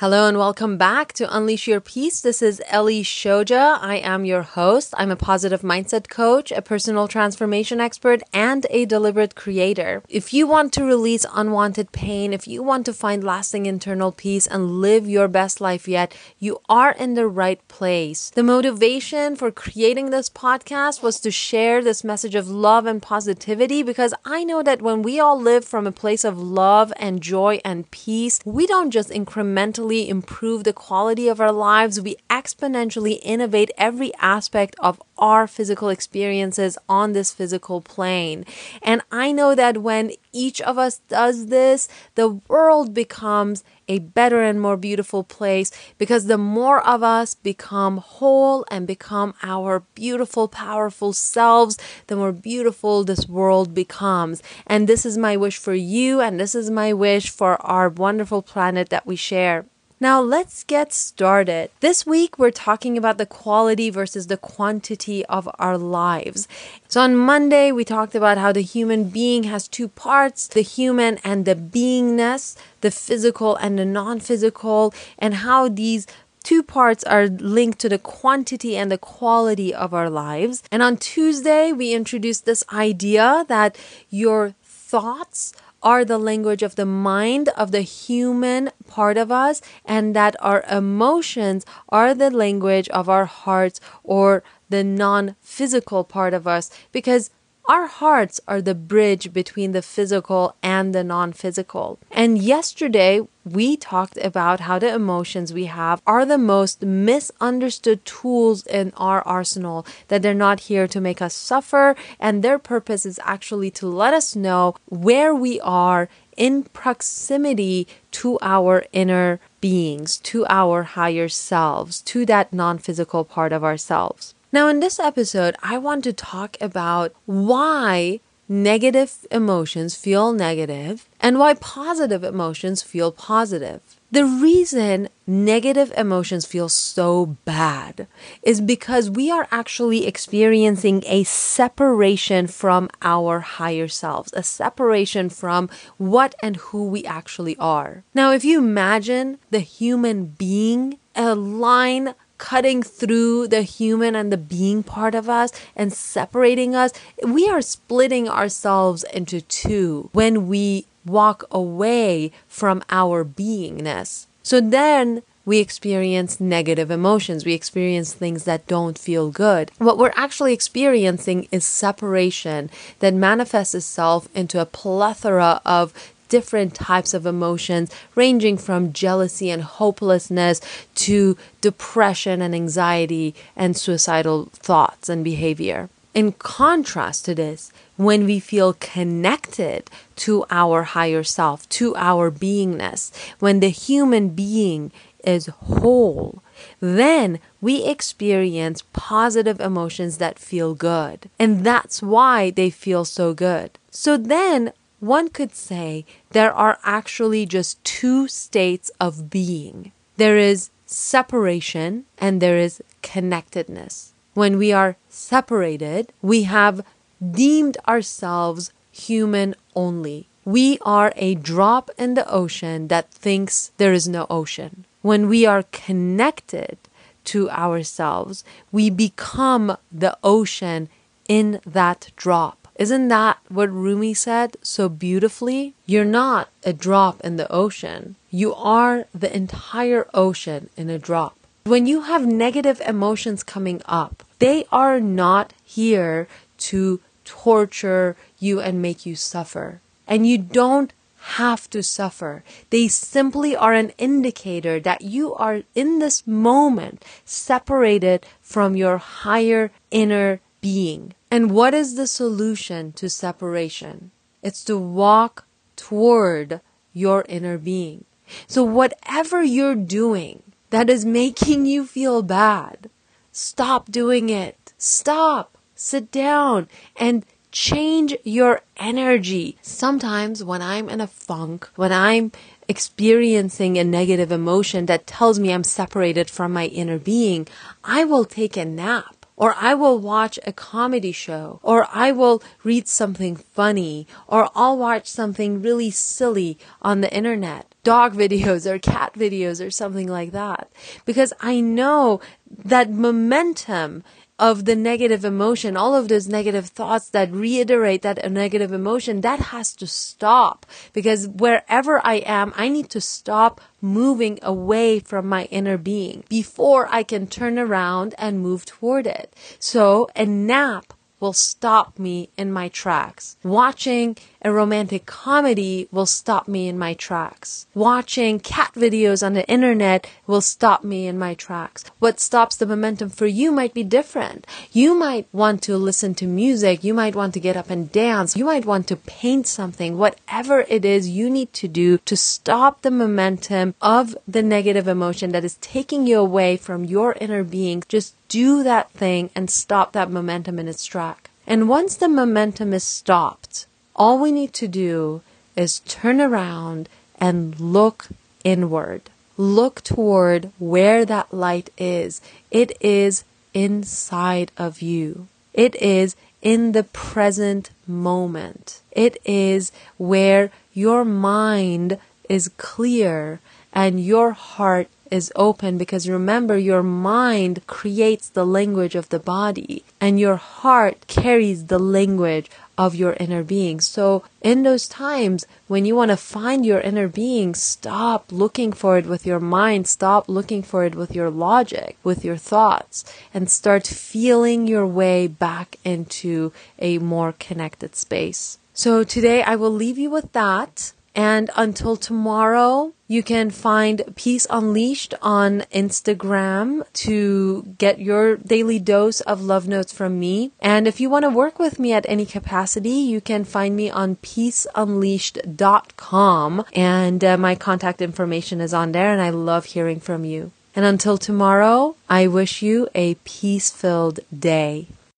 Hello and welcome back to Unleash Your Peace. This is Ellie Shoja. I am your host. I'm a positive mindset coach, a personal transformation expert, and a deliberate creator. If you want to release unwanted pain, if you want to find lasting internal peace and live your best life yet, you are in the right place. The motivation for creating this podcast was to share this message of love and positivity because I know that when we all live from a place of love and joy and peace, we don't just incrementally improve the quality of our lives, we exponentially innovate every aspect of our physical experiences on this physical plane. And I know that when each of us does this, the world becomes a better and more beautiful place because the more of us become whole and become our beautiful, powerful selves, the more beautiful this world becomes. And this is my wish for you, and this is my wish for our wonderful planet that we share. Now, let's get started. This week, we're talking about the quality versus the quantity of our lives. So, on Monday, we talked about how the human being has two parts the human and the beingness, the physical and the non physical, and how these two parts are linked to the quantity and the quality of our lives. And on Tuesday, we introduced this idea that your thoughts are the language of the mind of the human part of us, and that our emotions are the language of our hearts or the non physical part of us because our hearts are the bridge between the physical and the non physical. And yesterday, we talked about how the emotions we have are the most misunderstood tools in our arsenal, that they're not here to make us suffer, and their purpose is actually to let us know where we are in proximity to our inner beings, to our higher selves, to that non physical part of ourselves. Now, in this episode, I want to talk about why negative emotions feel negative and why positive emotions feel positive. The reason negative emotions feel so bad is because we are actually experiencing a separation from our higher selves, a separation from what and who we actually are. Now, if you imagine the human being, a line cutting through the human and the being part of us and separating us, we are splitting ourselves into two when we walk away from our beingness. So then we experience negative emotions. We experience things that don't feel good. What we're actually experiencing is separation that manifests itself into a plethora of different types of emotions, ranging from jealousy and hopelessness to depression and anxiety and suicidal thoughts and behavior. In contrast to this, when we feel connected to our higher self, to our beingness, when the human being is whole, then we experience positive emotions that feel good. And that's why they feel so good. So then one could say there are actually just two states of being there is separation and there is connectedness. When we are separated, we have deemed ourselves human only. We are a drop in the ocean that thinks there is no ocean. When we are connected to ourselves, we become the ocean in that drop. Isn't that what Rumi said so beautifully? You're not a drop in the ocean. You are the entire ocean in a drop. When you have negative emotions coming up, they are not here to torture you and make you suffer. And you don't have to suffer. They simply are an indicator that you are in this moment separated from your higher inner being. And what is the solution to separation? It's to walk toward your inner being. So whatever you're doing that is making you feel bad, stop doing it. Stop. Sit down and change your energy. Sometimes when I'm in a funk, when I'm experiencing a negative emotion that tells me I'm separated from my inner being, I will take a nap or I will watch a comedy show, or I will read something funny, or I'll watch something really silly on the internet. Dog videos or cat videos or something like that. Because I know that momentum of the negative emotion, all of those negative thoughts that reiterate that negative emotion, that has to stop because wherever I am, I need to stop moving away from my inner being before I can turn around and move toward it. So a nap will stop me in my tracks. Watching a romantic comedy will stop me in my tracks. Watching cat videos on the internet will stop me in my tracks. What stops the momentum for you might be different. You might want to listen to music. You might want to get up and dance. You might want to paint something. Whatever it is you need to do to stop the momentum of the negative emotion that is taking you away from your inner being, just do that thing and stop that momentum in its track. And once the momentum is stopped, all we need to do is turn around and look inward. Look toward where that light is. It is inside of you. It is in the present moment. It is where your mind is clear and your heart is open because remember your mind creates the language of the body and your heart carries the language of your inner being. So in those times when you want to find your inner being, stop looking for it with your mind, stop looking for it with your logic, with your thoughts, and start feeling your way back into a more connected space. So today I will leave you with that. And until tomorrow, you can find Peace Unleashed on Instagram to get your daily dose of love notes from me. And if you want to work with me at any capacity, you can find me on peaceunleashed.com. And uh, my contact information is on there, and I love hearing from you. And until tomorrow, I wish you a peace filled day.